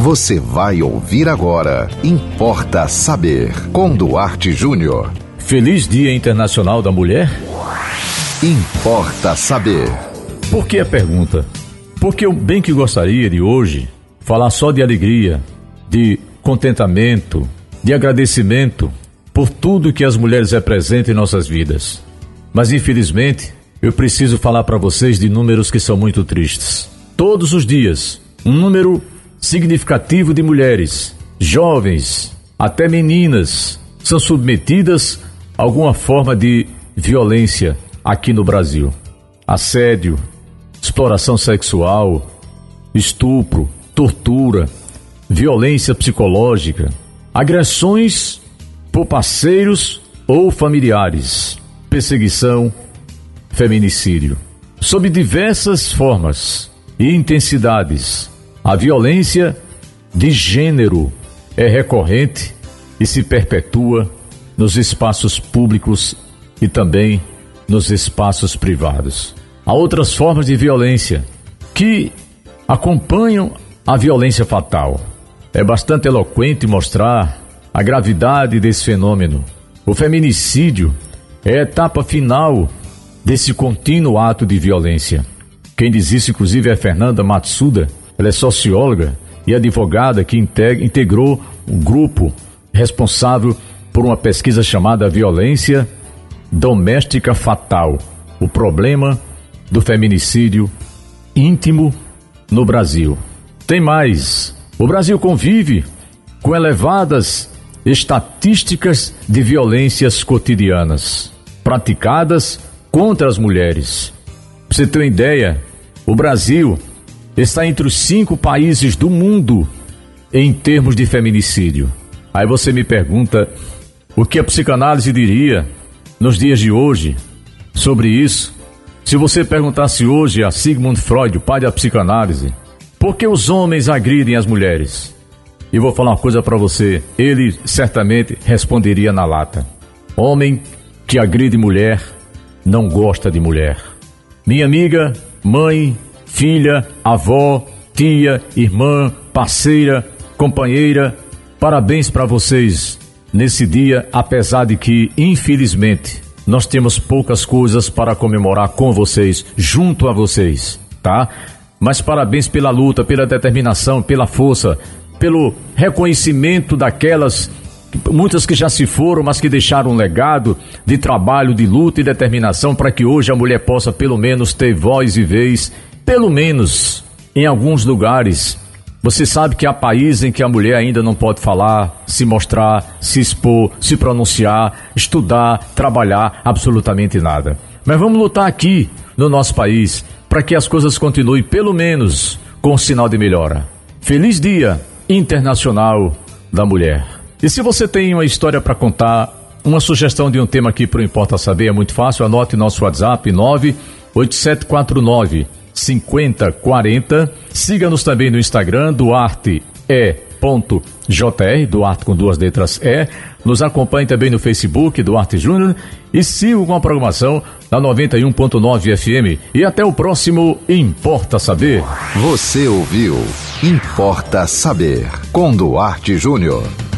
Você vai ouvir agora. Importa saber. Com Duarte Júnior. Feliz Dia Internacional da Mulher? Importa saber. Por que a pergunta? Porque eu bem que gostaria de hoje falar só de alegria, de contentamento, de agradecimento por tudo que as mulheres representam em nossas vidas. Mas infelizmente, eu preciso falar para vocês de números que são muito tristes. Todos os dias, um número significativo de mulheres, jovens, até meninas, são submetidas a alguma forma de violência aqui no Brasil. Assédio, exploração sexual, estupro, tortura, violência psicológica, agressões por parceiros ou familiares, perseguição, feminicídio. Sob diversas formas e intensidades, a violência de gênero é recorrente e se perpetua nos espaços públicos e também nos espaços privados. Há outras formas de violência que acompanham a violência fatal. É bastante eloquente mostrar a gravidade desse fenômeno. O feminicídio é a etapa final desse contínuo ato de violência. Quem diz isso, inclusive, é Fernanda Matsuda, ela é socióloga e advogada que integrou um grupo responsável por uma pesquisa chamada Violência Doméstica Fatal o problema do feminicídio íntimo no Brasil. Tem mais: o Brasil convive com elevadas estatísticas de violências cotidianas praticadas contra as mulheres. Pra você ter uma ideia, o Brasil está entre os cinco países do mundo em termos de feminicídio. Aí você me pergunta o que a psicanálise diria nos dias de hoje sobre isso. Se você perguntasse hoje a Sigmund Freud, o pai da psicanálise, por que os homens agridem as mulheres? E vou falar uma coisa para você, ele certamente responderia na lata. Homem que agride mulher não gosta de mulher. Minha amiga, mãe, filha, avó, tia, irmã, parceira, companheira, parabéns para vocês nesse dia, apesar de que, infelizmente, nós temos poucas coisas para comemorar com vocês, junto a vocês, tá? Mas parabéns pela luta, pela determinação, pela força, pelo reconhecimento daquelas muitas que já se foram, mas que deixaram um legado de trabalho, de luta e determinação para que hoje a mulher possa pelo menos ter voz e vez pelo menos em alguns lugares, você sabe que há países em que a mulher ainda não pode falar, se mostrar, se expor, se pronunciar, estudar, trabalhar, absolutamente nada. Mas vamos lutar aqui no nosso país para que as coisas continuem pelo menos com sinal de melhora. Feliz Dia Internacional da Mulher. E se você tem uma história para contar, uma sugestão de um tema aqui para o Importa Saber é muito fácil, anote nosso WhatsApp 98749 5040. Siga-nos também no Instagram, Duarte é ponto .jr, Duarte com duas letras E. Nos acompanhe também no Facebook, Duarte Júnior. E siga com a programação da 91.9 FM. E até o próximo Importa Saber. Você ouviu Importa Saber com Duarte Júnior.